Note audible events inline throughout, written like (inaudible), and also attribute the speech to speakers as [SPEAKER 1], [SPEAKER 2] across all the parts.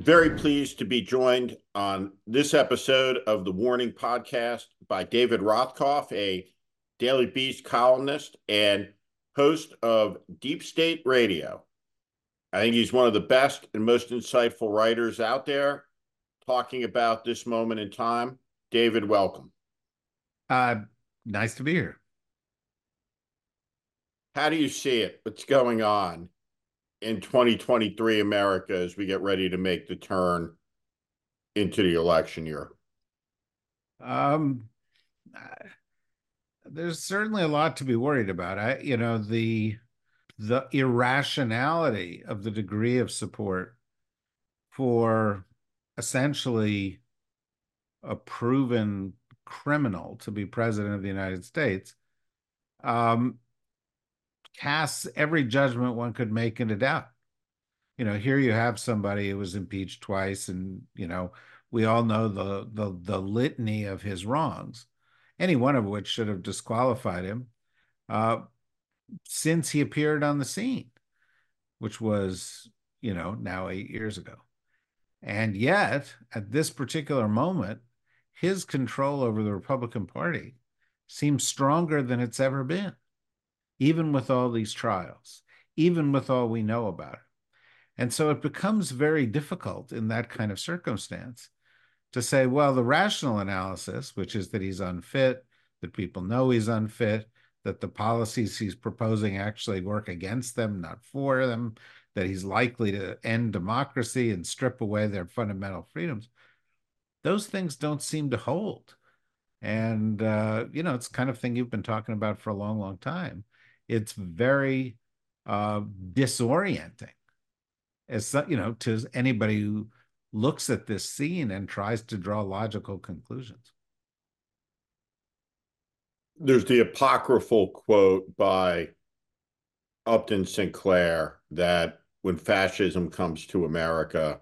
[SPEAKER 1] very pleased to be joined on this episode of the Warning Podcast by David Rothkopf, a Daily Beast columnist and host of Deep State Radio. I think he's one of the best and most insightful writers out there talking about this moment in time. David, welcome.
[SPEAKER 2] Uh, nice to be here.
[SPEAKER 1] How do you see it? What's going on? In 2023 America as we get ready to make the turn into the election year?
[SPEAKER 2] Um, there's certainly a lot to be worried about. I, you know, the the irrationality of the degree of support for essentially a proven criminal to be president of the United States um, casts every judgment one could make into doubt. You know, here you have somebody who was impeached twice, and you know, we all know the the the litany of his wrongs, any one of which should have disqualified him uh, since he appeared on the scene, which was, you know, now eight years ago. And yet, at this particular moment, his control over the Republican Party seems stronger than it's ever been even with all these trials, even with all we know about it. And so it becomes very difficult in that kind of circumstance to say, well, the rational analysis, which is that he's unfit, that people know he's unfit, that the policies he's proposing actually work against them, not for them, that he's likely to end democracy and strip away their fundamental freedoms. Those things don't seem to hold. And, uh, you know, it's kind of thing you've been talking about for a long, long time it's very uh, disorienting. As you know to anybody who looks at this scene and tries to draw logical conclusions.
[SPEAKER 1] There's the apocryphal quote by upton sinclair that when fascism comes to america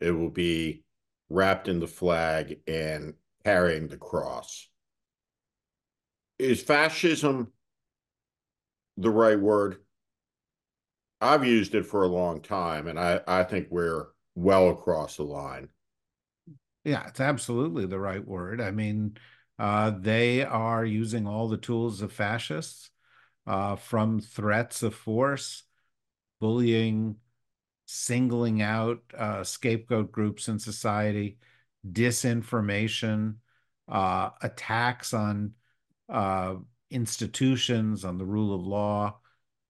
[SPEAKER 1] it will be wrapped in the flag and carrying the cross. Is fascism the right word? I've used it for a long time, and I, I think we're well across the line.
[SPEAKER 2] Yeah, it's absolutely the right word. I mean, uh, they are using all the tools of fascists, uh, from threats of force, bullying, singling out uh, scapegoat groups in society, disinformation, uh, attacks on uh, institutions, on the rule of law.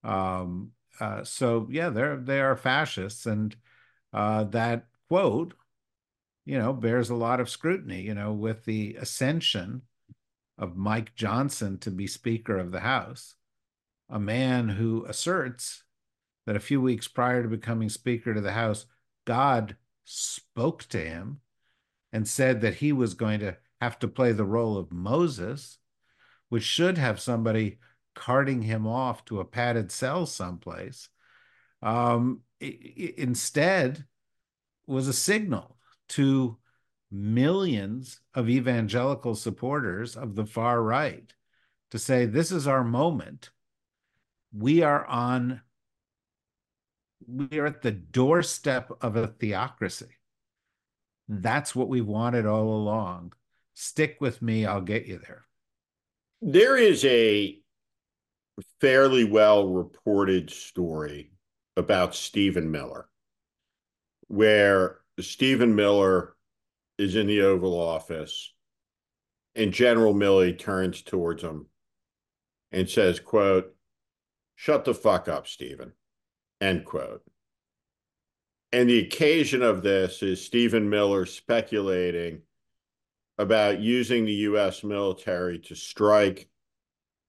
[SPEAKER 2] Um, uh, so yeah, they're they are fascists, and uh, that quote, you know, bears a lot of scrutiny. You know, with the ascension of Mike Johnson to be Speaker of the House, a man who asserts that a few weeks prior to becoming Speaker to the House, God spoke to him and said that he was going to have to play the role of Moses which should have somebody carting him off to a padded cell someplace, um, instead was a signal to millions of evangelical supporters of the far right to say, this is our moment. We are on, we are at the doorstep of a theocracy. That's what we wanted all along. Stick with me, I'll get you there.
[SPEAKER 1] There is a fairly well reported story about Stephen Miller, where Stephen Miller is in the Oval Office and General Milley turns towards him and says, quote, shut the fuck up, Stephen, end quote. And the occasion of this is Stephen Miller speculating about using the U.S. military to strike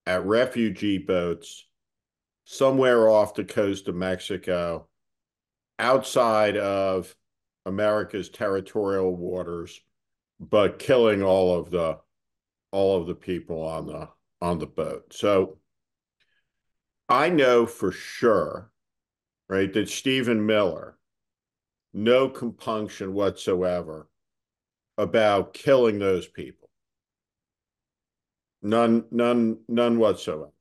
[SPEAKER 1] at refugee boats somewhere off the coast of Mexico, outside of America's territorial waters, but killing all of the all of the people on the on the boat. So I know for sure, right, that Stephen Miller, no compunction whatsoever about killing those people. None, none, none whatsoever.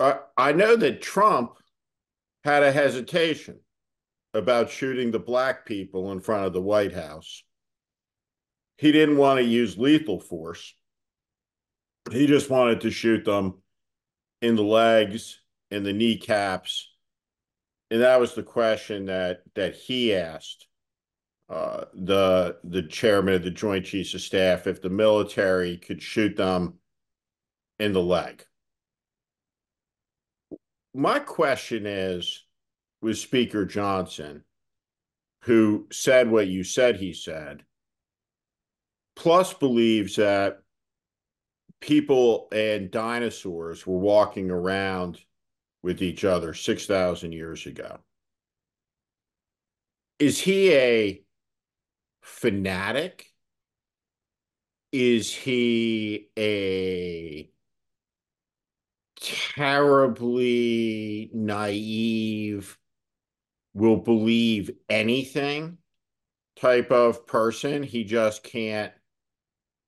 [SPEAKER 1] I, I know that Trump had a hesitation about shooting the black people in front of the White House. He didn't want to use lethal force. He just wanted to shoot them in the legs, in the kneecaps. And that was the question that that he asked uh, the the chairman of the Joint Chiefs of Staff if the military could shoot them in the leg. My question is with Speaker Johnson, who said what you said he said, plus believes that people and dinosaurs were walking around with each other 6,000 years ago. Is he a fanatic? Is he a terribly naive, will believe anything type of person? He just can't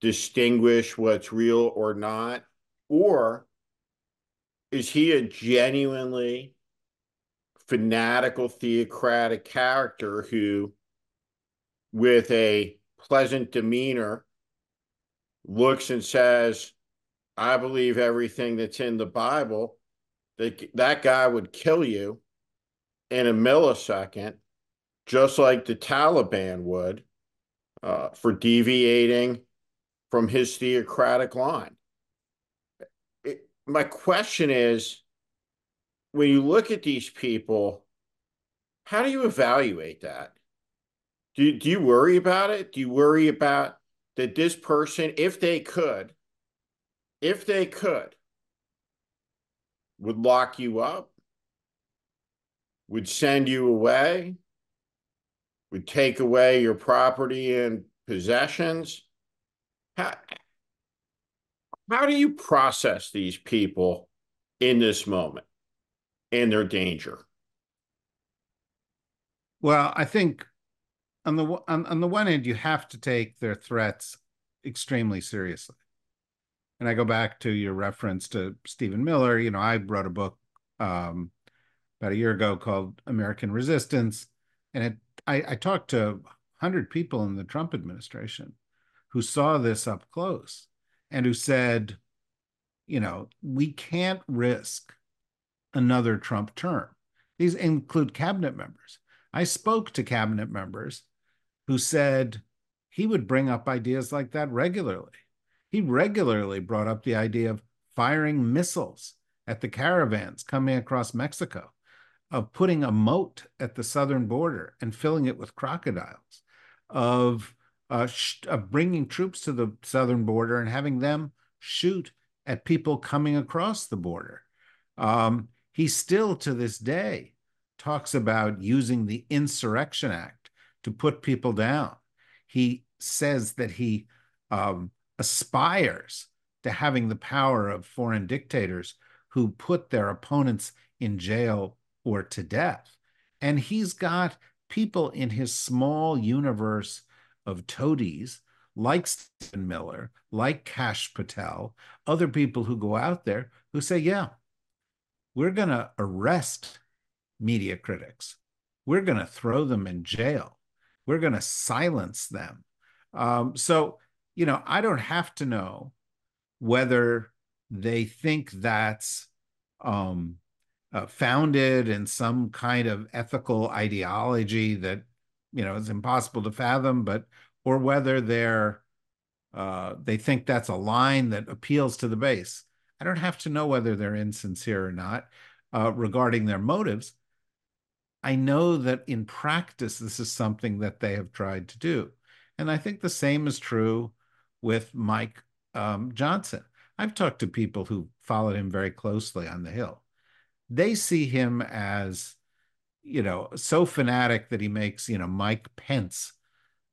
[SPEAKER 1] distinguish what's real or not? Or is he a genuinely fanatical theocratic character who with a pleasant demeanor looks and says, I believe everything that's in the Bible, that that guy would kill you in a millisecond, just like the Taliban would, uh, for deviating from his theocratic line. It, my question is when you look at these people, how do you evaluate that? Do, do you worry about it? Do you worry about that this person, if they could, if they could, would lock you up, would send you away, would take away your property and possessions? How, how do you process these people in this moment and their danger?
[SPEAKER 2] Well, I think on the on, on the one end, you have to take their threats extremely seriously. And I go back to your reference to Stephen Miller. You know, I wrote a book um, about a year ago called American Resistance, and it, I, I talked to hundred people in the Trump administration who saw this up close and who said, you know, we can't risk another Trump term. These include cabinet members. I spoke to cabinet members who said he would bring up ideas like that regularly. He regularly brought up the idea of firing missiles at the caravans coming across Mexico, of putting a moat at the southern border and filling it with crocodiles, of, uh, of bringing troops to the southern border and having them shoot at people coming across the border. Um, he still, to this day, talks about using the Insurrection Act to put people down. He says that he um, aspires to having the power of foreign dictators who put their opponents in jail or to death. And he's got people in his small universe of toadies like Stephen Miller, like Kash Patel, other people who go out there who say, yeah, we're going to arrest media critics. We're going to throw them in jail we're going to silence them. Um, so, you know, I don't have to know whether they think that's um, uh, founded in some kind of ethical ideology that, you know, is impossible to fathom, but, or whether they're, uh, they think that's a line that appeals to the base. I don't have to know whether they're insincere or not uh, regarding their motives. I know that in practice, this is something that they have tried to do. And I think the same is true with Mike um, Johnson. I've talked to people who followed him very closely on the Hill. They see him as, you know, so fanatic that he makes, you know, Mike Pence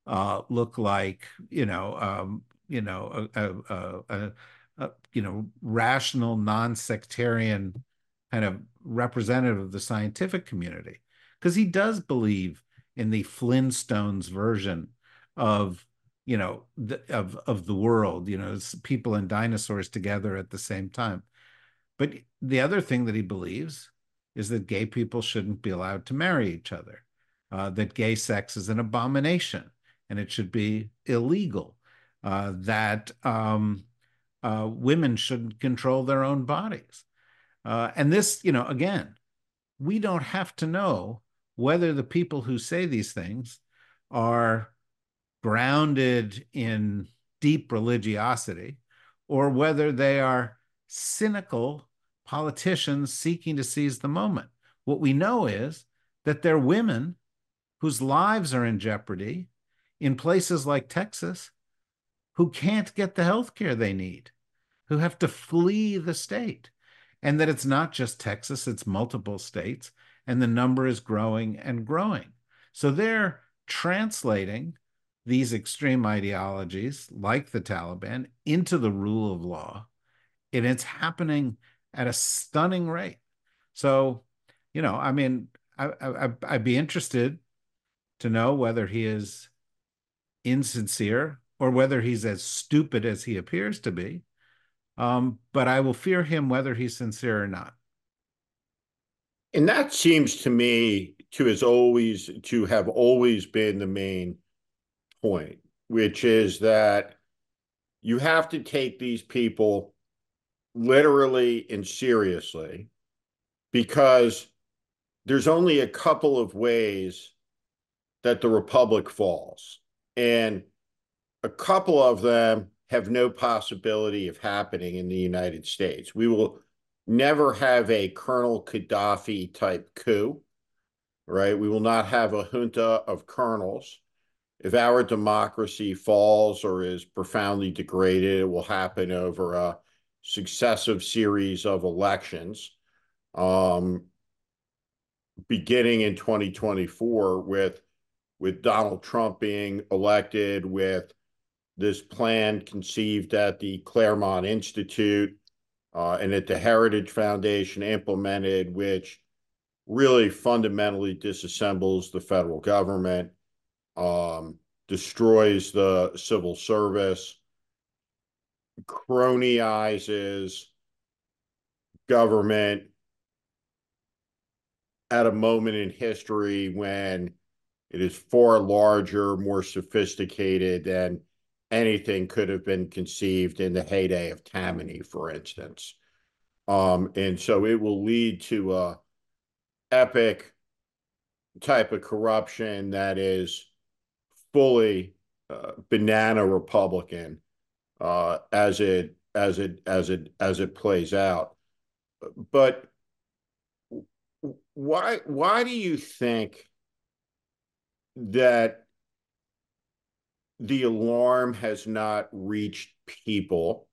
[SPEAKER 2] uh, look like, you know, um, you know, a, a, a, a you know, rational, non-sectarian kind of representative of the scientific community because he does believe in the Flintstones version of you know the, of of the world you know people and dinosaurs together at the same time but the other thing that he believes is that gay people shouldn't be allowed to marry each other uh, that gay sex is an abomination and it should be illegal, uh, that um, uh, women shouldn't control their own bodies. Uh, and this, you know, again, we don't have to know whether the people who say these things are grounded in deep religiosity or whether they are cynical politicians seeking to seize the moment. What we know is that they're women whose lives are in jeopardy in places like Texas who can't get the health care they need, who have to flee the state. And that it's not just Texas, it's multiple states, and the number is growing and growing. So they're translating these extreme ideologies, like the Taliban, into the rule of law. And it's happening at a stunning rate. So, you know, I mean, I, I, I'd be interested to know whether he is insincere or whether he's as stupid as he appears to be. Um, but I will fear him whether he's sincere or not.
[SPEAKER 1] And that seems to me to has always to have always been the main point, which is that you have to take these people literally and seriously because there's only a couple of ways that the republic falls. And a couple of them have no possibility of happening in the United States. We will never have a Colonel Gaddafi type coup, right? We will not have a junta of colonels. If our democracy falls or is profoundly degraded, it will happen over a successive series of elections, um, beginning in 2024 with with Donald Trump being elected, with this plan conceived at the Claremont Institute uh, and at the Heritage Foundation implemented, which really fundamentally disassembles the federal government, um, destroys the civil service, cronyizes government at a moment in history when it is far larger, more sophisticated than anything could have been conceived in the heyday of Tammany, for instance. Um, and so it will lead to a epic type of corruption that is fully uh, banana Republican uh, as it as it as it as it plays out. But why why do you think that the alarm has not reached people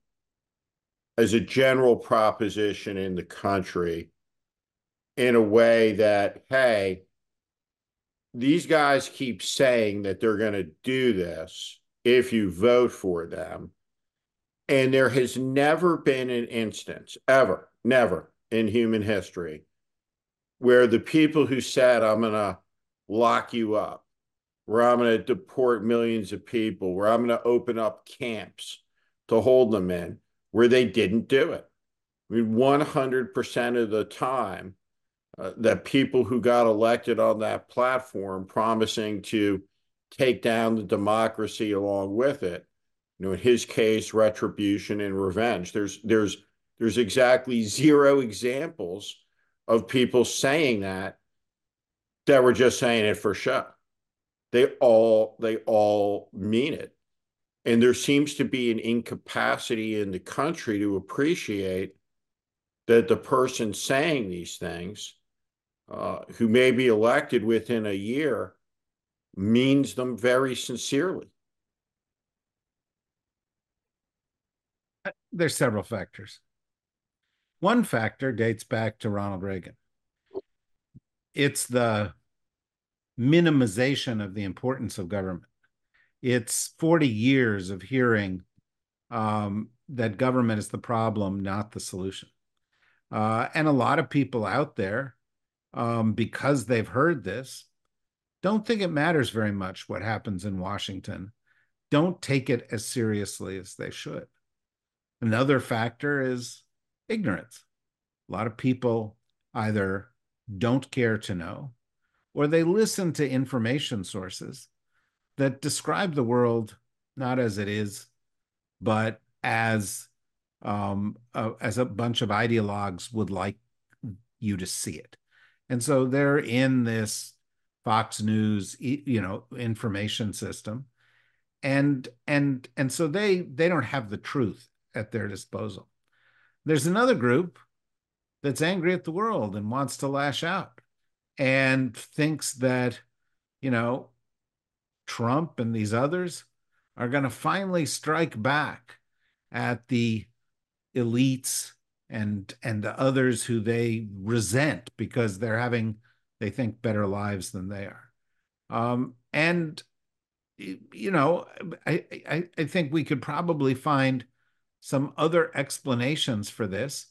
[SPEAKER 1] as a general proposition in the country in a way that, hey, these guys keep saying that they're going to do this if you vote for them. And there has never been an instance, ever, never in human history, where the people who said, I'm going to lock you up, where I'm going to deport millions of people, where I'm going to open up camps to hold them in, where they didn't do it. I mean, 100% of the time, uh, that people who got elected on that platform promising to take down the democracy along with it, you know, in his case, retribution and revenge. There's there's there's exactly zero examples of people saying that that were just saying it for show they all they all mean it. And there seems to be an incapacity in the country to appreciate that the person saying these things uh, who may be elected within a year means them very sincerely.
[SPEAKER 2] There's several factors. One factor dates back to ronald reagan. It's the minimization of the importance of government. It's 40 years of hearing um, that government is the problem, not the solution. Uh, and a lot of people out there, um, because they've heard this, don't think it matters very much what happens in Washington. Don't take it as seriously as they should. Another factor is ignorance. A lot of people either don't care to know or they listen to information sources that describe the world not as it is, but as um, as a bunch of ideologues would like you to see it. And so they're in this Fox News, you know, information system, and and and so they they don't have the truth at their disposal. There's another group that's angry at the world and wants to lash out and thinks that you know Trump and these others are going to finally strike back at the elites and and the others who they resent because they're having they think better lives than they are. Um, and you know I, I i think we could probably find some other explanations for this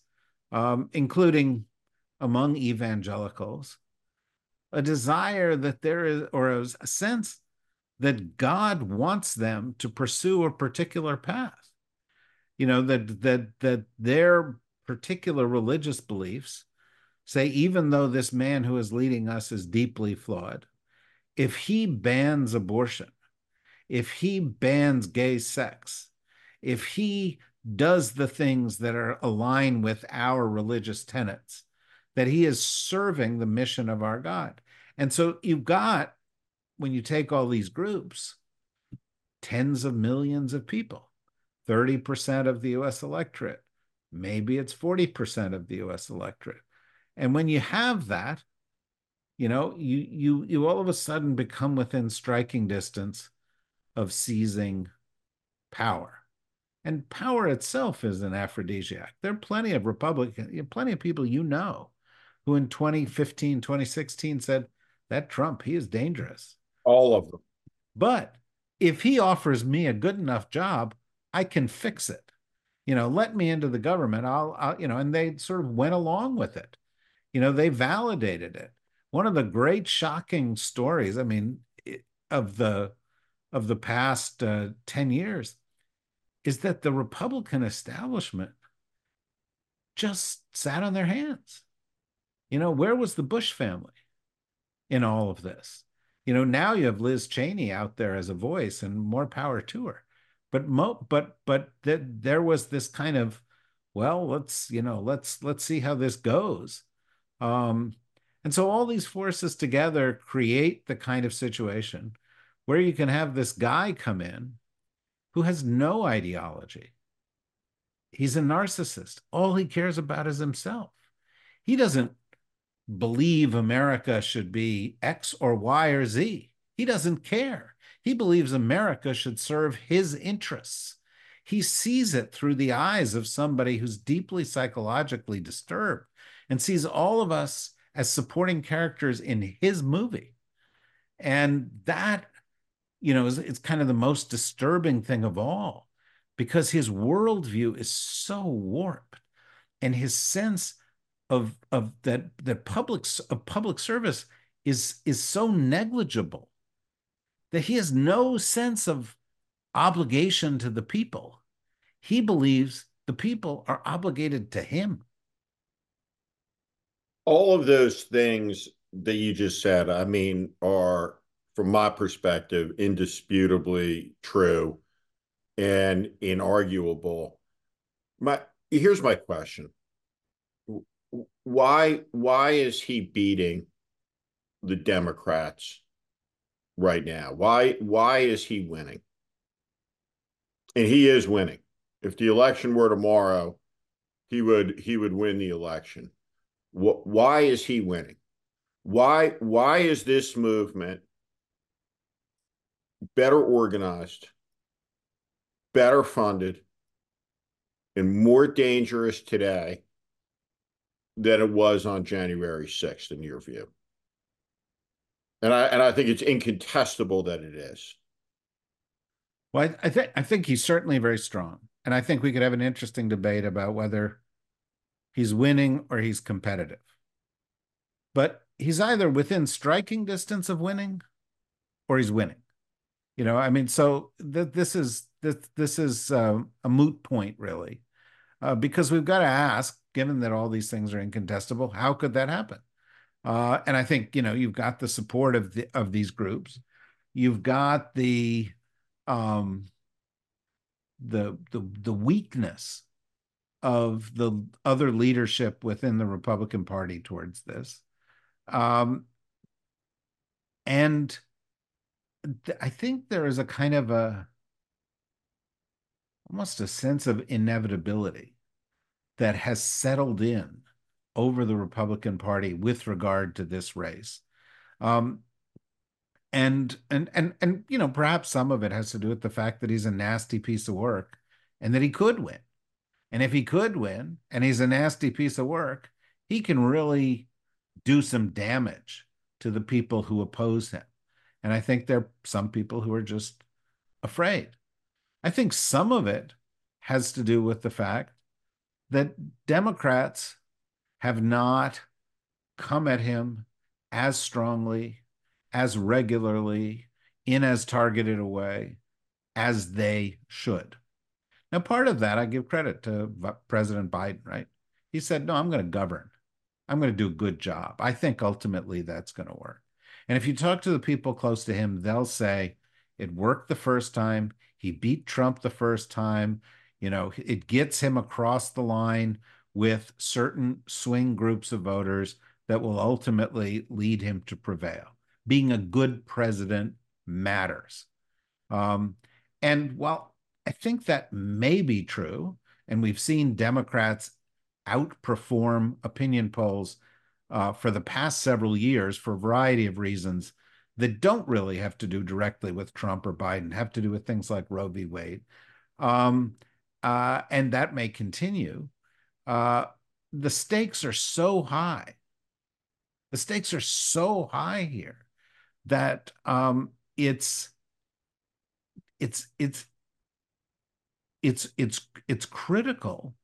[SPEAKER 2] um, including among evangelicals a desire that there is or a sense that god wants them to pursue a particular path. You know that that that their particular religious beliefs say even though this man who is leading us is deeply flawed if he bans abortion if he bans gay sex if he does the things that are align with our religious tenets that he is serving the mission of our god and so you've got when you take all these groups tens of millions of people 30% of the US electorate. Maybe it's 40% of the US electorate. And when you have that, you know, you you you all of a sudden become within striking distance of seizing power. And power itself is an aphrodisiac. There are plenty of Republican, plenty of people you know who in 2015, 2016 said that Trump, he is dangerous.
[SPEAKER 1] All of them.
[SPEAKER 2] But if he offers me a good enough job, I can fix it. You know, let me into the government. I'll, I'll, you know, and they sort of went along with it. You know, they validated it. One of the great shocking stories, I mean, of the of the past uh, 10 years is that the Republican establishment just sat on their hands. You know, where was the Bush family in all of this? You know, now you have Liz Cheney out there as a voice and more power to her. But mo but but that there was this kind of well let's you know let's let's see how this goes. Um and so all these forces together create the kind of situation where you can have this guy come in who has no ideology. He's a narcissist. All he cares about is himself. He doesn't believe america should be x or y or z he doesn't care he believes America should serve his interests. He sees it through the eyes of somebody who's deeply psychologically disturbed and sees all of us as supporting characters in his movie. And that, you know, is it's kind of the most disturbing thing of all because his worldview is so warped and his sense of, of that, that public, of public service is, is so negligible that he has no sense of obligation to the people. He believes the people are obligated to him.
[SPEAKER 1] All of those things that you just said, I mean, are, from my perspective, indisputably true and inarguable. My here's my question. Why why is he beating the Democrats right now? Why why is he winning? And he is winning. If the election were tomorrow, he would he would win the election. Why is he winning? Why why is this movement better organized, better funded, and more dangerous today than it was on January 6th, in your view? and I and I think it's incontestable that it is.
[SPEAKER 2] Well, I, I think I think he's certainly very strong, and I think we could have an interesting debate about whether he's winning or he's competitive. But he's either within striking distance of winning, or he's winning. You know, I mean, so th- this is this this is um, a moot point, really, uh, because we've got to ask, given that all these things are incontestable, how could that happen? Uh, and I think you know you've got the support of the, of these groups, you've got the um, the the the weakness of the other leadership within the Republican Party towards this, um, and th- I think there is a kind of a almost a sense of inevitability that has settled in over the Republican Party with regard to this race. Um, and and and and you know perhaps some of it has to do with the fact that he's a nasty piece of work and that he could win. And if he could win and he's a nasty piece of work he can really do some damage to the people who oppose him. And i think there are some people who are just afraid. I think some of it has to do with the fact that democrats have not come at him as strongly as regularly in as targeted a way as they should. Now, part of that I give credit to President Biden, right? He said, No, I'm going to govern. I'm going to do a good job. I think ultimately that's going to work. And if you talk to the people close to him, they'll say it worked the first time. He beat Trump the first time. You know, it gets him across the line with certain swing groups of voters that will ultimately lead him to prevail being a good president matters. Um, and while I think that may be true, and we've seen Democrats outperform opinion polls uh, for the past several years for a variety of reasons that don't really have to do directly with Trump or Biden, have to do with things like Roe v. Wade. Um, uh, and that may continue. Uh, the stakes are so high. The stakes are so high here that um, it's it's it's it's it's it's critical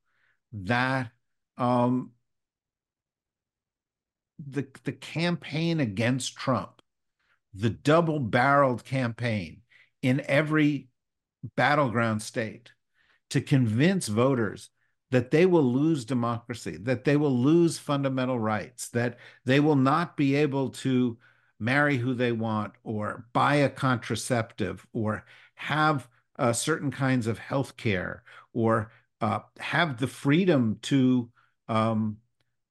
[SPEAKER 2] that um, the the campaign against Trump, the double-barreled campaign in every battleground state, to convince voters that they will lose democracy, that they will lose fundamental rights, that they will not be able to marry who they want or buy a contraceptive or have uh, certain kinds of health care or uh, have the freedom to um,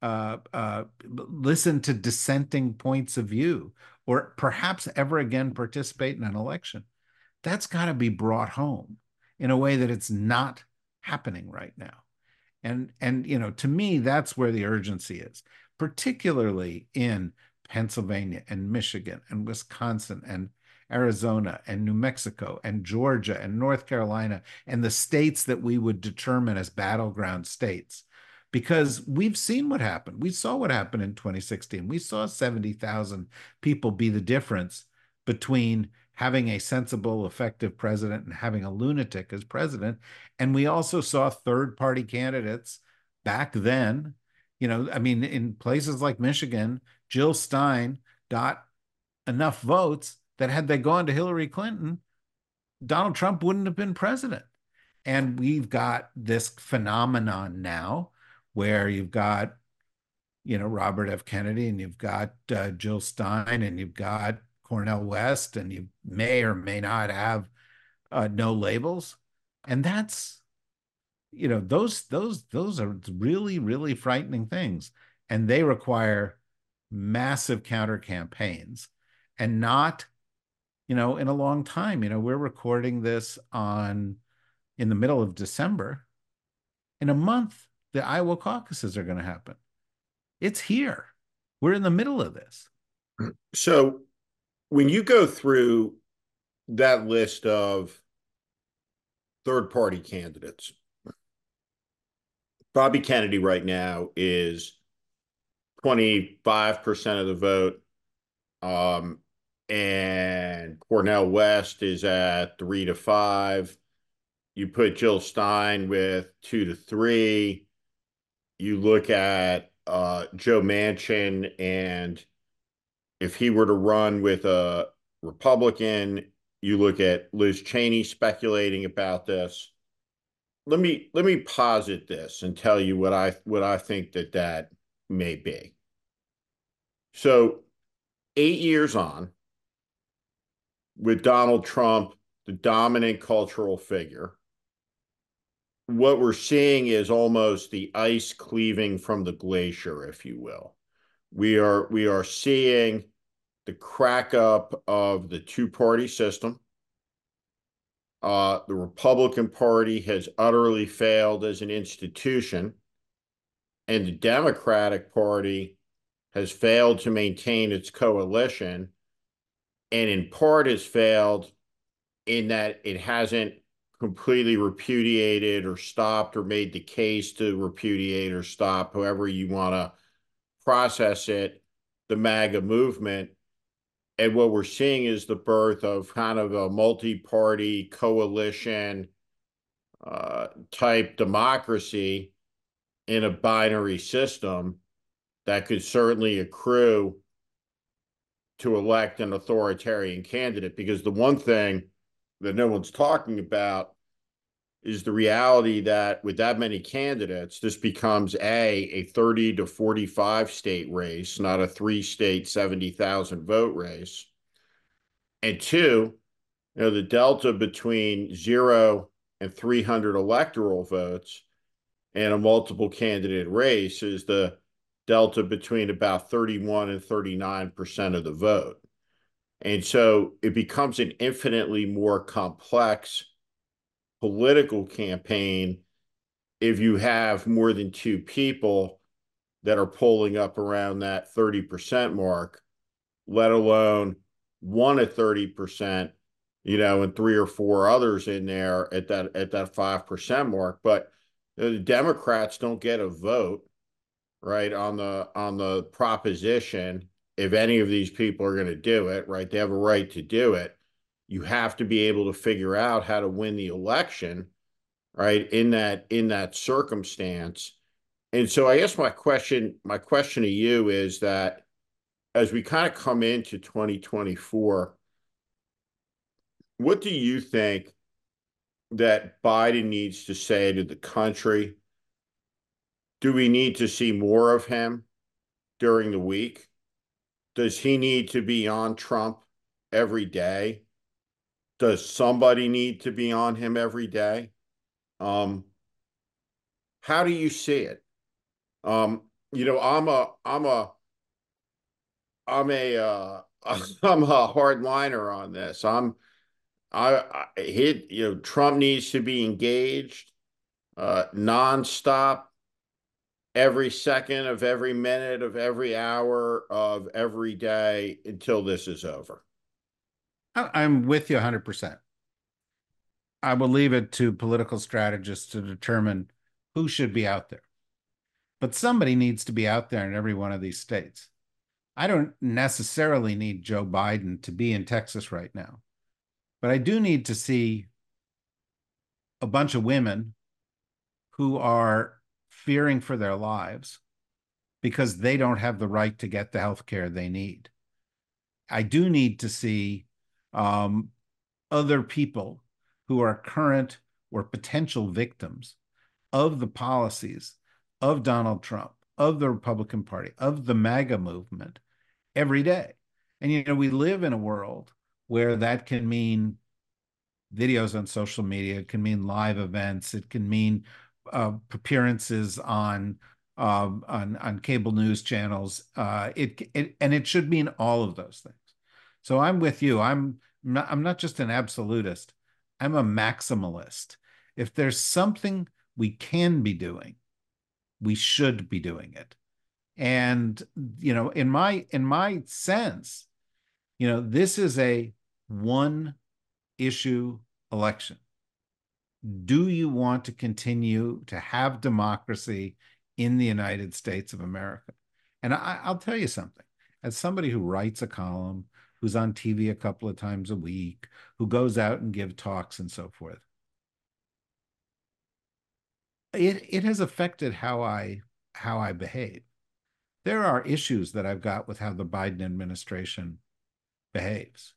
[SPEAKER 2] uh, uh, listen to dissenting points of view or perhaps ever again participate in an election. That's got to be brought home in a way that it's not happening right now. And and you know, to me, that's where the urgency is, particularly in Pennsylvania and Michigan and Wisconsin and Arizona and New Mexico and Georgia and North Carolina and the states that we would determine as battleground states. Because we've seen what happened. We saw what happened in 2016. We saw 70,000 people be the difference between having a sensible, effective president and having a lunatic as president. And we also saw third party candidates back then. You know, I mean, in places like Michigan, Jill Stein got enough votes that had they gone to Hillary Clinton, Donald Trump wouldn't have been president. And we've got this phenomenon now where you've got, you know, Robert F. Kennedy and you've got uh, Jill Stein and you've got Cornel West and you may or may not have uh, no labels. And that's, you know, those those those are really really frightening things, and they require massive counter campaigns and not you know in a long time. You know we're recording this on in the middle of december. In a month the iowa caucuses are going to happen. It's here. We're in the middle of this.
[SPEAKER 1] So when you go through that list of third party candidates bobby kennedy right now is 25% of the vote. Um, and Cornel West is at three to five. You put Jill Stein with two to three. You look at uh, Joe Manchin, and if he were to run with a Republican, you look at Liz Cheney speculating about this. Let me let me posit this and tell you what I what I think that that may be. So, eight years on, with Donald Trump, the dominant cultural figure, what we're seeing is almost the ice cleaving from the glacier, if you will. We are we are seeing the crack up of the two party system. Uh, the Republican Party has utterly failed as an institution, and the Democratic Party has failed to maintain its coalition, and in part has failed in that it hasn't completely repudiated or stopped or made the case to repudiate or stop, whoever you want to process it, the MAGA movement. And what we're seeing is the birth of kind of a multi party coalition uh, type democracy in a binary system that could certainly accrue to elect an authoritarian candidate. Because the one thing that no one's talking about is the reality that with that many candidates, this becomes a a 30 to 45 state race, not a three state 70,000 vote race. And two, you know, the delta between zero and 300 electoral votes and a multiple candidate race is the delta between about 31 and 39% of the vote. And so it becomes an infinitely more complex political campaign if you have more than two people that are pulling up around that 30% mark, let alone one at 30%, you know, and three or four others in there at that at that 5% mark. But the Democrats don't get a vote, right, on the on the proposition if any of these people are going to do it, right? They have a right to do it you have to be able to figure out how to win the election right in that in that circumstance. And so i guess my question my question to you is that as we kind of come into 2024 what do you think that biden needs to say to the country? Do we need to see more of him during the week? Does he need to be on trump every day does somebody need to be on him every day? Um, how do you see it? Um, you know, I'm a, I'm a, I'm a, uh, (laughs) I'm a hardliner on this. I'm, I, I hit, you know, Trump needs to be engaged, uh, nonstop, every second of every minute of every hour of every day until this is over.
[SPEAKER 2] I'm with you 100%. I will leave it to political strategists to determine who should be out there. But somebody needs to be out there in every one of these states. I don't necessarily need Joe Biden to be in Texas right now, but I do need to see a bunch of women who are fearing for their lives because they don't have the right to get the health care they need. I do need to see um, other people who are current or potential victims of the policies of Donald Trump, of the Republican Party, of the MAGA movement every day. And, you know, we live in a world where that can mean videos on social media, it can mean live events, it can mean uh, appearances on um, on on cable news channels. Uh, it, it and it should mean all of those things. So I'm with you. I'm not, I'm not just an absolutist. I'm a maximalist. If there's something we can be doing, we should be doing it. And you know, in my in my sense, you know, this is a one issue election. Do you want to continue to have democracy in the United States of America? And I, will tell you something. As somebody who writes a column, who's on TV a couple of times a week, who goes out and give talks and so forth. It it has affected how I how I behave. There are issues that I've got with how the Biden administration behaves.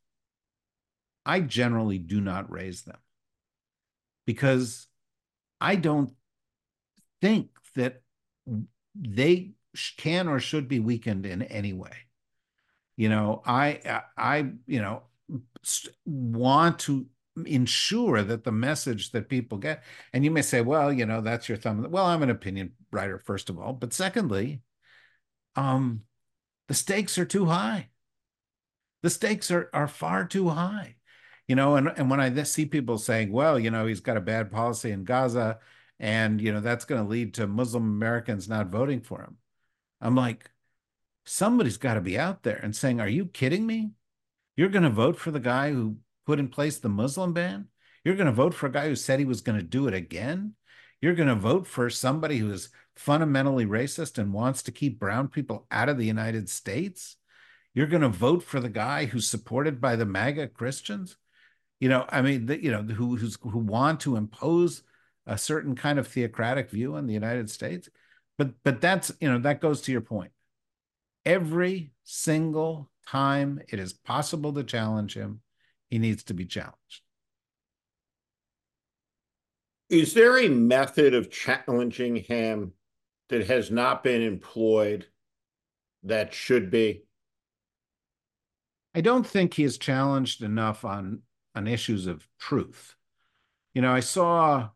[SPEAKER 2] I generally do not raise them because I don't think that they can or should be weakened in any way. You know, I I you know want to ensure that the message that people get and you may say well you know that's your thumb well i'm an opinion writer first of all but secondly um the stakes are too high. The stakes are are far too high you know and and when i see people saying well you know he's got a bad policy in gaza and you know that's going to lead to muslim americans not voting for him i'm like somebody's got to be out there and saying are you kidding me you're going to vote for the guy who put in place the muslim ban you're going to vote for a guy who said he was going to do it again you're going to vote for somebody who is fundamentally racist and wants to keep brown people out of the united states you're going to vote for the guy who's supported by the MAGA Christians? You know, I mean, the, you know, who who want to impose a certain kind of theocratic view on the United States. But but that's you know that goes to your point. Every single time it is possible to challenge him, he needs to be challenged.
[SPEAKER 1] Is there a method of challenging him that has not been employed that should be?
[SPEAKER 2] I don't think he is challenged enough on on issues of truth. You know, I saw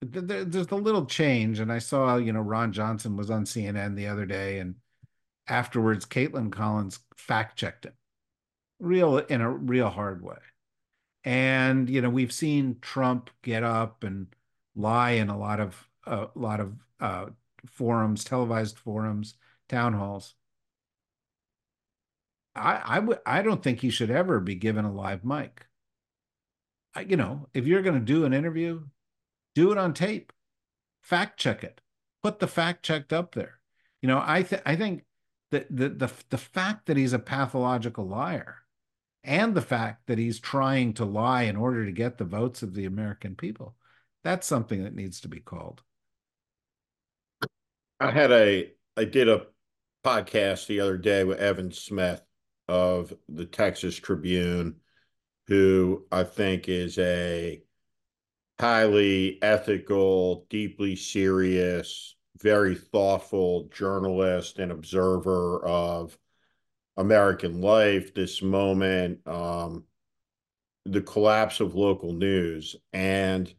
[SPEAKER 2] there, there's a little change, and I saw you know Ron Johnson was on CNN the other day, and afterwards Kaitlan Collins fact checked it, real in a real hard way. And you know, we've seen Trump get up and lie in a lot of a uh, lot of uh, forums, televised forums, town halls. I I would I don't think he should ever be given a live mic. I, you know, if you're going to do an interview, do it on tape. Fact check it. Put the fact checked up there. You know, I think I think that the, the the fact that he's a pathological liar and the fact that he's trying to lie in order to get the votes of the American people, that's something that needs to be called.
[SPEAKER 1] I had a I did a podcast the other day with Evan Smith of the Texas Tribune, who I think is a highly ethical, deeply serious, very thoughtful journalist and observer of American life, this moment, um, the collapse of local news. And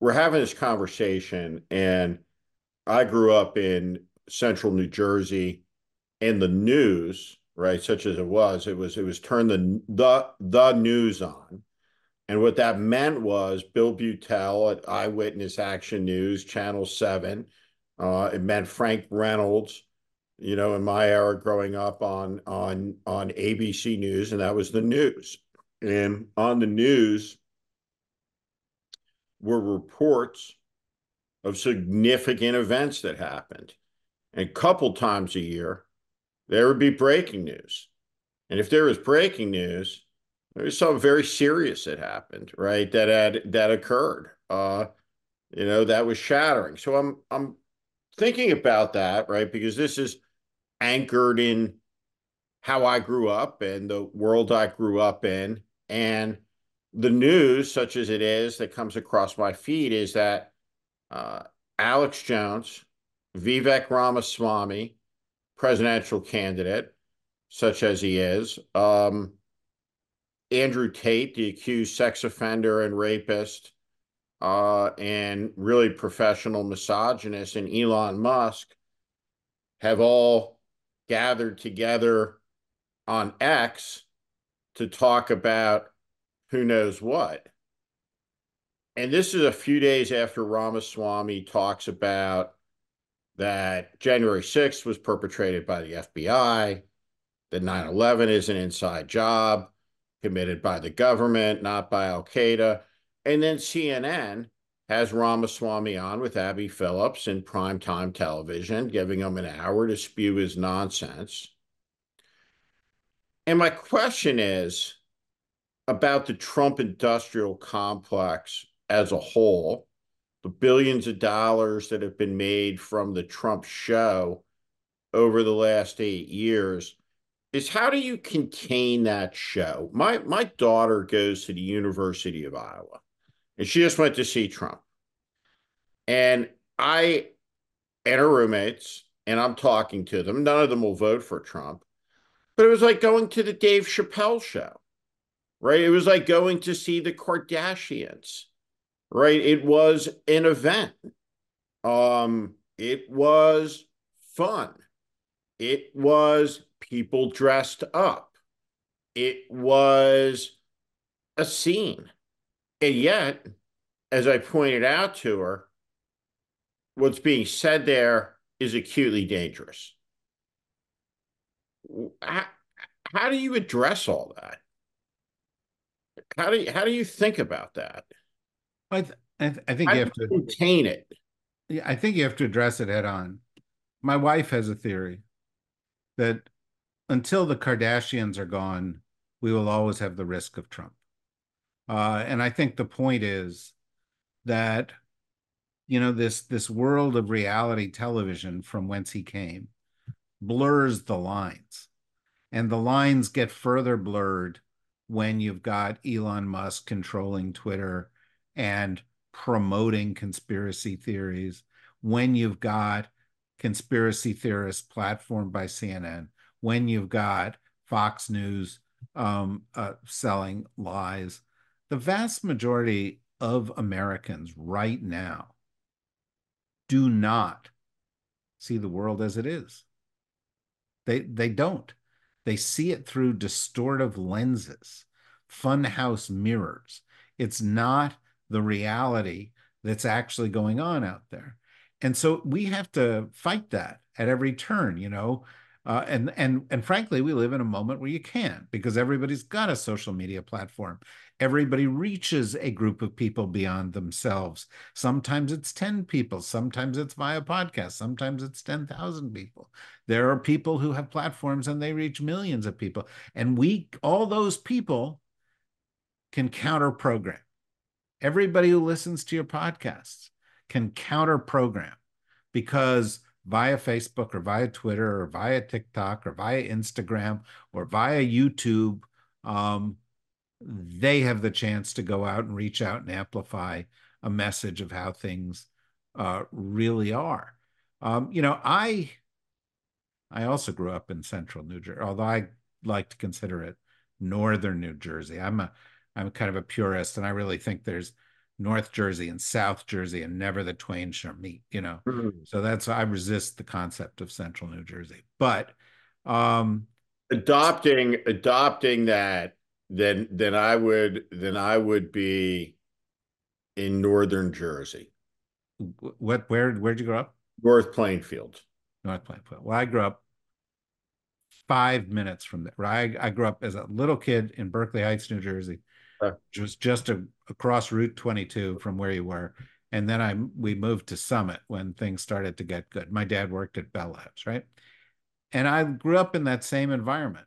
[SPEAKER 1] we're having this conversation, and I grew up in central New Jersey, and the news right? Such as it was, it was it was turned the the the news on, and what that meant was Bill Beutel at Eyewitness Action News, Channel Seven. Uh, it meant Frank Reynolds, you know, in my era growing up on on on ABC News, and that was the news. And on the news were reports of significant events that happened. And a couple times a year, there would be breaking news. And if there was breaking news, there was something very serious that happened, right? That had that occurred. Uh, you know, that was shattering. So I'm I'm thinking about that, right? Because this is anchored in how I grew up and the world I grew up in. And the news, such as it is, that comes across my feed is that uh, Alex Jones, Vivek Ramaswamy, presidential candidate, such as he is. Um, Andrew Tate, the accused sex offender and rapist, uh, and really professional misogynists and Elon Musk have all gathered together on X to talk about who knows what. And this is a few days after Ramaswamy talks about that January 6th was perpetrated by the FBI, that 9 11 is an inside job committed by the government, not by Al Qaeda. And then CNN has Ramaswamy on with Abby Phillips in primetime television, giving him an hour to spew his nonsense. And my question is about the Trump industrial complex as a whole the billions of dollars that have been made from the Trump show over the last eight years is how do you contain that show? My my daughter goes to the University of Iowa, and she just went to see Trump. And I and her roommates, and I'm talking to them. None of them will vote for Trump. But it was like going to the Dave Chappelle show, right? It was like going to see the Kardashians, right? It was an event. Um, it was fun. It was people dressed up. It was a scene. And yet, as I pointed out to her, what's being said there is acutely dangerous. How, how do you address all that? How do you, how do you think about that?
[SPEAKER 2] I, th- I, th- I think
[SPEAKER 1] how
[SPEAKER 2] you have
[SPEAKER 1] you
[SPEAKER 2] to
[SPEAKER 1] contain it.
[SPEAKER 2] Yeah, I think you have to address it head on. My wife has a theory that until the Kardashians are gone, we will always have the risk of Trump. Uh, and I think the point is that you know this this world of reality television from whence he came blurs the lines, and the lines get further blurred when you've got Elon Musk controlling Twitter and promoting conspiracy theories, when you've got conspiracy theorists platformed by CNN, when you've got Fox News um, uh, selling lies. The vast majority of Americans right now do not see the world as it is. They they don't. They see it through distortive lenses, funhouse mirrors. It's not the reality that's actually going on out there. And so we have to fight that at every turn, you know. Uh, and and and frankly, we live in a moment where you can't because everybody's got a social media platform. Everybody reaches a group of people beyond themselves. Sometimes it's 10 people, sometimes it's via podcast, sometimes it's 10,000 people. There are people who have platforms and they reach millions of people. And we, all those people, can counter program. Everybody who listens to your podcasts can counter program because via Facebook or via Twitter or via TikTok or via Instagram or via YouTube, um, they have the chance to go out and reach out and amplify a message of how things uh, really are. Um, you know, I I also grew up in central New Jersey, although I like to consider it northern New Jersey. I'm a I'm kind of a purist, and I really think there's North Jersey and South Jersey, and never the twain shall meet. You know, mm-hmm. so that's I resist the concept of central New Jersey. But um,
[SPEAKER 1] adopting adopting that, then then I would then I would be in northern Jersey.
[SPEAKER 2] What? Where? Where'd you grow up?
[SPEAKER 1] North Plainfield.
[SPEAKER 2] North Plainfield. Well, I grew up five minutes from there. I, I grew up as a little kid in Berkeley Heights, New Jersey Uh, which was just a, across Route 22 from where you were. And then I we moved to Summit when things started to get good. My dad worked at Bell Labs, right? And I grew up in that same environment.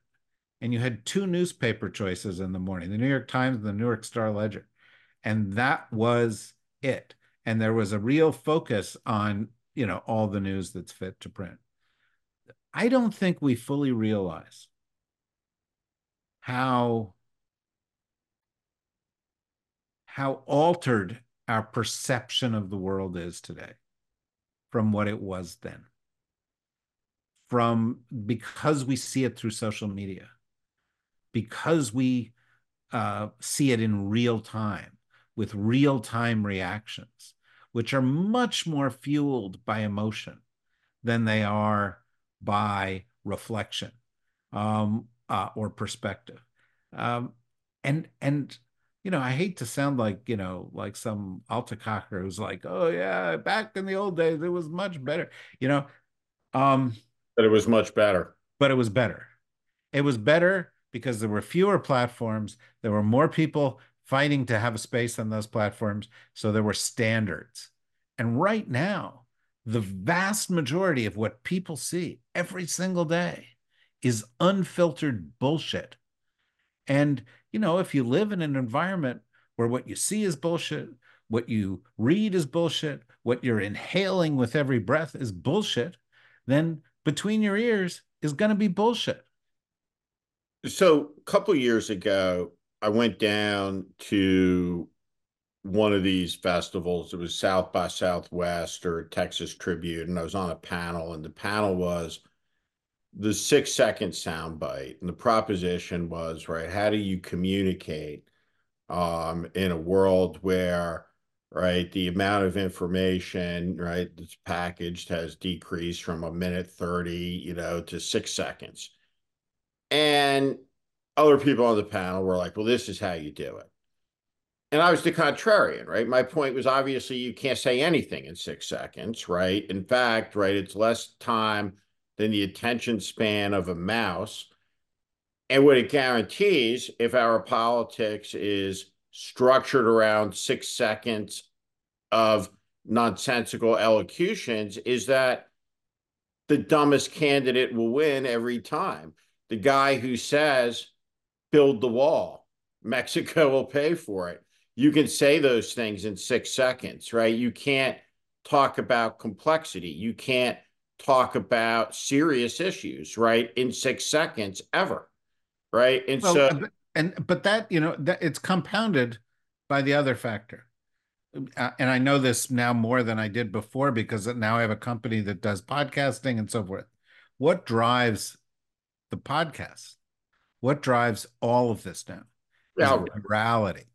[SPEAKER 2] And you had two newspaper choices in the morning, the New York Times and the Newark Star Ledger. And that was it. And there was a real focus on, you know, all the news that's fit to print. I don't think we fully realize how how altered our perception of the world is today from what it was then. From because we see it through social media, because we uh, see it in real time with real time reactions, which are much more fueled by emotion than they are by reflection um, uh, or perspective. Um, and and you know, I hate to sound like, you know, like some Altacocker who's like, oh yeah, back in the old days, it was much better, you know. Um,
[SPEAKER 1] but it was much better.
[SPEAKER 2] But it was better. It was better because there were fewer platforms, there were more people fighting to have a space on those platforms, so there were standards. And right now, the vast majority of what people see every single day is unfiltered bullshit. And you know, if you live in an environment where what you see is bullshit, what you read is bullshit, what you're inhaling with every breath is bullshit, then between your ears is going to be bullshit.
[SPEAKER 1] So, a couple years ago, I went down to one of these festivals. It was South by Southwest or Texas Tribune, and I was on a panel, and the panel was the six second soundbite. And the proposition was, right, how do you communicate um, in a world where, right, the amount of information, right, that's packaged has decreased from a minute 30, you know, to six seconds. And other people on the panel were like, well, this is how you do it. And I was the contrarian, right? My point was obviously you can't say anything in six seconds, right? In fact, right, it's less time than the attention span of a mouse. And what it guarantees, if our politics is structured around six seconds of nonsensical elocutions, is that the dumbest candidate will win every time. The guy who says, build the wall, (laughs) Mexico will pay for it. You can say those things in six seconds, right? You can't talk about complexity. You can't talk about serious issues, right, in six seconds ever, right? And well, so,
[SPEAKER 2] and but that you know that it's compounded by the other factor. Uh, and I know this now more than I did before because now I have a company that does podcasting and so forth. What drives the podcast? What drives all of this now? Is virality.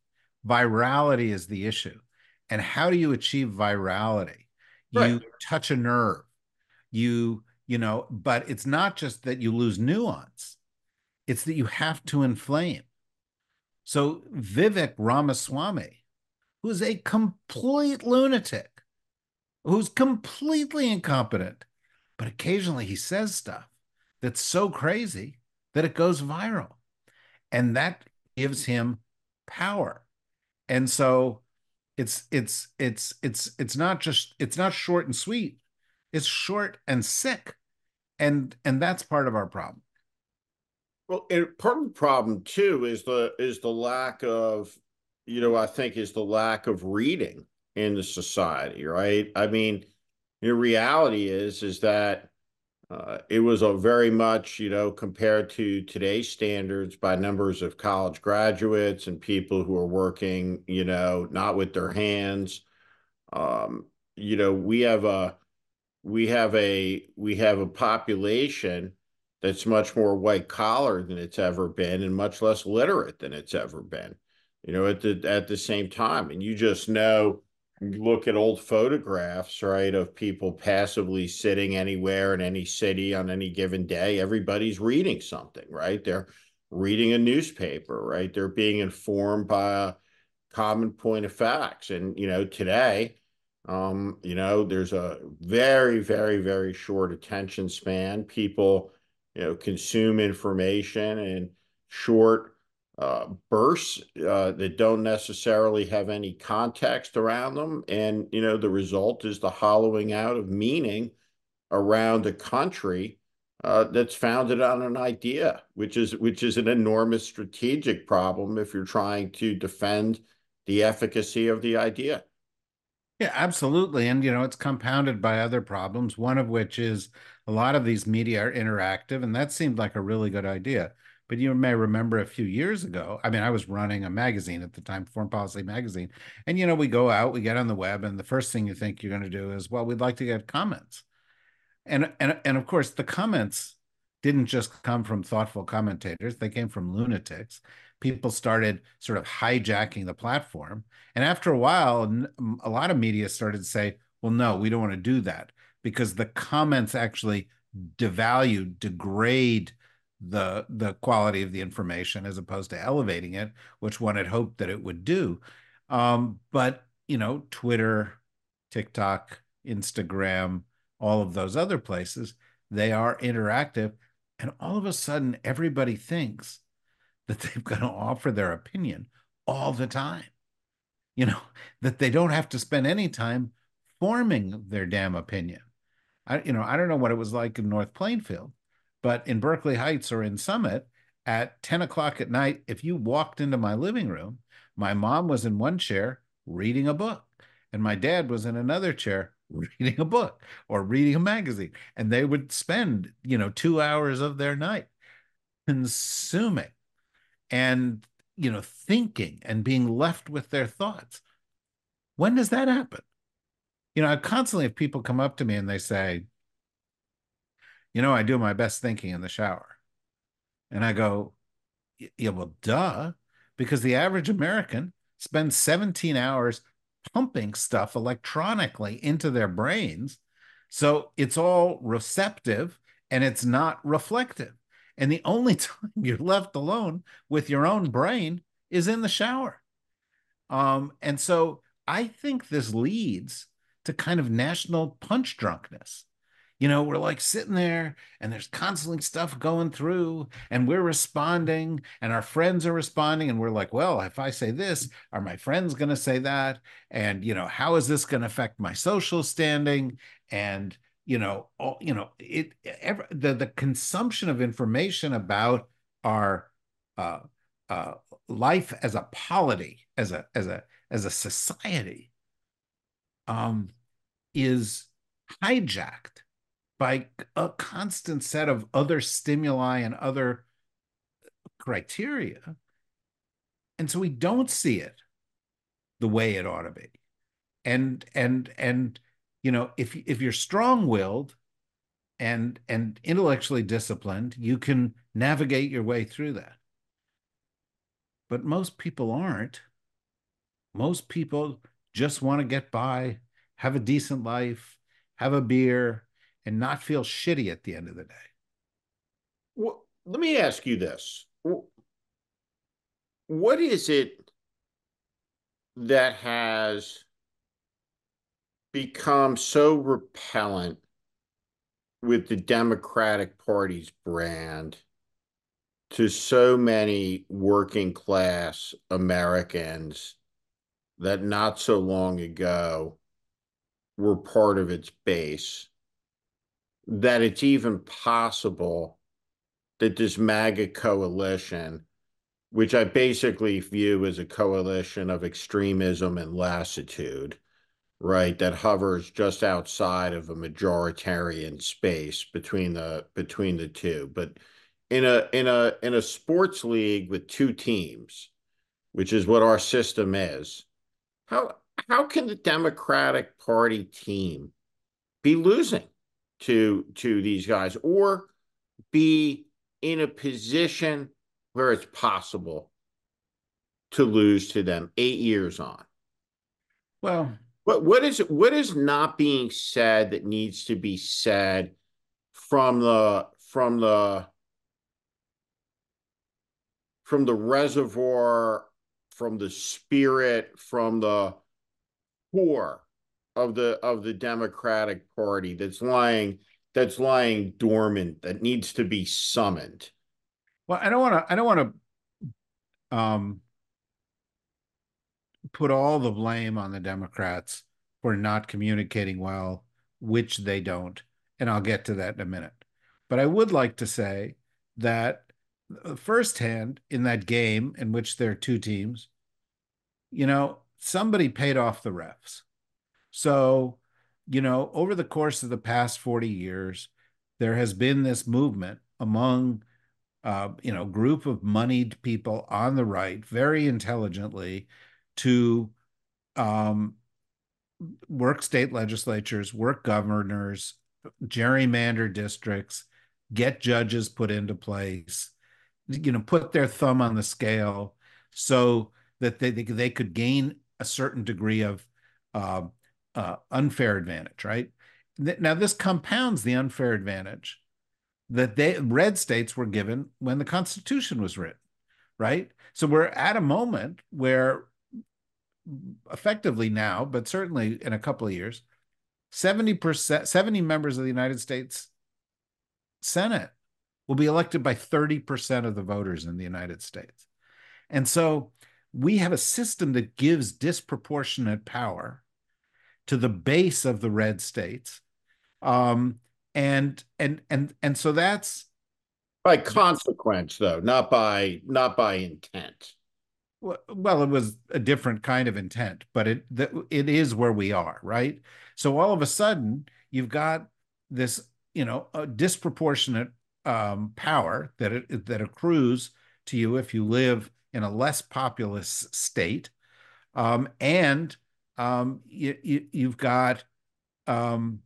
[SPEAKER 2] Virality is the issue. And how do you achieve virality? Right. You touch a nerve you you know but it's not just that you lose nuance. It's that you have to inflame. So vivek ramaswamy who's a complete lunatic who's completely incompetent but occasionally he says stuff that's so crazy that it goes viral. And that gives him power. And so it's it's it's it's it's not just it's not short and sweet is short and sick and and that's part of our problem.
[SPEAKER 1] Well and part of the problem too is the is the lack of you know i think is the lack of reading in the society right? I mean the reality is is that uh, it was a very much you know compared to today's standards by numbers of college graduates and people who are working you know not with their hands. Um, you know we have a we have a we have a population that's much more white collar than it's ever been and much less literate than it's ever been you know at the at the same time. And you just know look at old photographs right of people passively sitting anywhere in any city on any given day. Everybody's reading something right? They're reading a newspaper right? They're being informed by a common point of facts. And you know today um, you know, there's a very, very, very short attention span. People, you know, consume information in short uh, bursts uh, that don't necessarily have any context around them. And, you know, the result is the hollowing out of meaning around a country uh, that's founded on an idea, which is which is an enormous strategic problem if you're trying to defend the efficacy of the idea.
[SPEAKER 2] Yeah, absolutely. And, you know, it's compounded by other problems, one of which is a lot of these media are interactive, and that seemed like a really good idea. But you may remember a few years ago, I mean, I was running a magazine at the time, Foreign Policy Magazine. And, you know, we go out, we get on the web, and the first thing you think you're going to do is, well, we'd like to get comments. And, and, and of course, the comments didn't just come from thoughtful commentators, they came from lunatics people started sort of hijacking the platform. And after a while, a lot of media started to say, well, no, we don't want to do that because the comments actually devalue, degrade the the quality of the information as opposed to elevating it, which one had hoped that it would do. Um, but you know, Twitter, TikTok, Instagram, all of those other places, they are interactive. And all of a sudden, everybody thinks that they've got to offer their opinion all the time. You know, that they don't have to spend any time forming their damn opinion. I, you know, I don't know what it was like in North Plainfield, but in Berkeley Heights or in Summit at 10 o'clock at night, if you walked into my living room, my mom was in one chair reading a book, and my dad was in another chair (laughs) reading a book or reading a magazine. And they would spend, you know, two hours of their night consuming and you know thinking and being left with their thoughts when does that happen you know i constantly have people come up to me and they say you know, I do my best thinking in the shower. And I go, yeah, well, duh, because the average American spends 17 hours pumping stuff electronically into their brains. So it's all receptive and it's not reflective. And the only (laughs) time you're left alone with your own brain is in the shower. Um, and so I think this leads to kind of national punch drunkenness you know, we're like sitting there and there's constantly stuff going through and we're responding and our friends are responding and we're like, well, if I say this, are my friends going to say that? And, you know, how is this going to affect my social standing? And, you know, all, you know, it, ever, the, the consumption of information about our, uh, uh, life as a polity, as a, as a, as a society, um, is hijacked by a constant set of other stimuli and other criteria. And so we don't see it the way it ought to be. And and and you know, if if you're strong-willed and and intellectually disciplined, you can navigate your way through that. But most people aren't. Most people just want to get by, have a decent life, have a beer, and not feel shitty at the end of the day.
[SPEAKER 1] Well, let me ask you this. What is it that has become so repellent with the Democratic Party's brand to so many working class Americans that not so long ago were part of its base? that it's even possible that this MAGA coalition, which I basically view as a coalition of extremism and lassitude, right, that hovers just outside of a majoritarian space between the between the two. But in a in a in a sports league with two teams, which is what our system is, how how can the Democratic Party team be losing? to to these guys or be in a position where it's possible to lose to them eight years on.
[SPEAKER 2] Well,
[SPEAKER 1] what what is what is not being said that needs to be said from the from the from the reservoir, from the spirit, from the core of the of the Democratic Party that's lying that's lying dormant that needs to be summoned.
[SPEAKER 2] Well, I don't want to I don't want to um put all the blame on the Democrats for not communicating well, which they don't, and I'll get to that in a minute. But I would like to say that uh, firsthand in that game in which there are two teams, you know, somebody paid off the refs so, you know, over the course of the past 40 years, there has been this movement among, uh, you know, group of moneyed people on the right, very intelligently, to um, work state legislatures, work governors, gerrymander districts, get judges put into place, you know, put their thumb on the scale so that they, they, they could gain a certain degree of uh, uh, unfair advantage, right? Now, this compounds the unfair advantage that they red states were given when the Constitution was written, right? So we're at a moment where effectively now, but certainly in a couple of years, 70%, 70 members of the United States Senate will be elected by 30% of the voters in the United States. And so we have a system that gives disproportionate power to the base of the red states. Um, and and and and so that's
[SPEAKER 1] by consequence though not by not by intent
[SPEAKER 2] well it was a different kind of intent but it it is where we are right? So all of a sudden you've got this you know a disproportionate um, power that it that accrues to you if you live in a less populous state. Um, and um, you, you, have got um,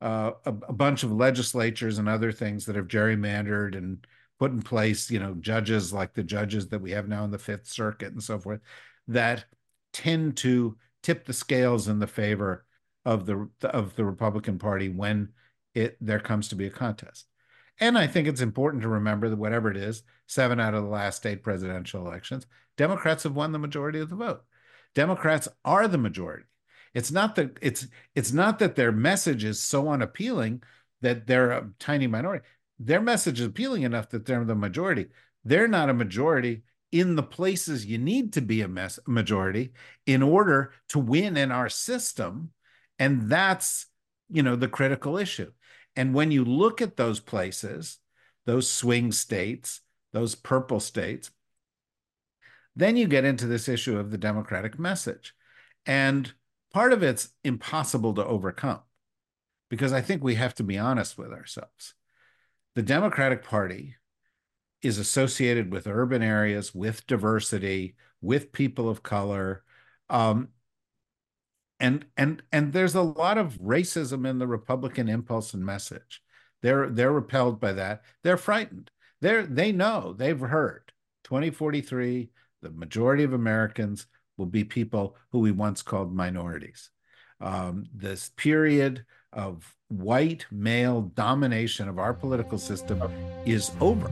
[SPEAKER 2] uh, a, a, bunch of legislatures and other things that have gerrymandered and put in place, you know, judges like the judges that we have now in the Fifth Circuit and so forth, that tend to tip the scales in the favor of the of the Republican Party when it there comes to be a contest. And I think it's important to remember that whatever it is, seven out of the last eight presidential elections, Democrats have won the majority of the vote. Democrats are the majority. It's not that it's it's not that their message is so unappealing that they're a tiny minority. Their message is appealing enough that they're the majority. They're not a majority in the places you need to be a majority in order to win in our system. And that's you know the critical issue. And when you look at those places those swing states those purple states then you get into this issue of the democratic message. And part of it's impossible to overcome because i think we have to be honest with ourselves the democratic party is associated with urban areas, with diversity, with people of color. Um, and and and there's a lot of racism in the Republican impulse and message. They're they're repelled by that. They're frightened. They're they know they've heard 2043. The majority of Americans will be people who we once called minorities. Um, this period of white male domination of our political system is over.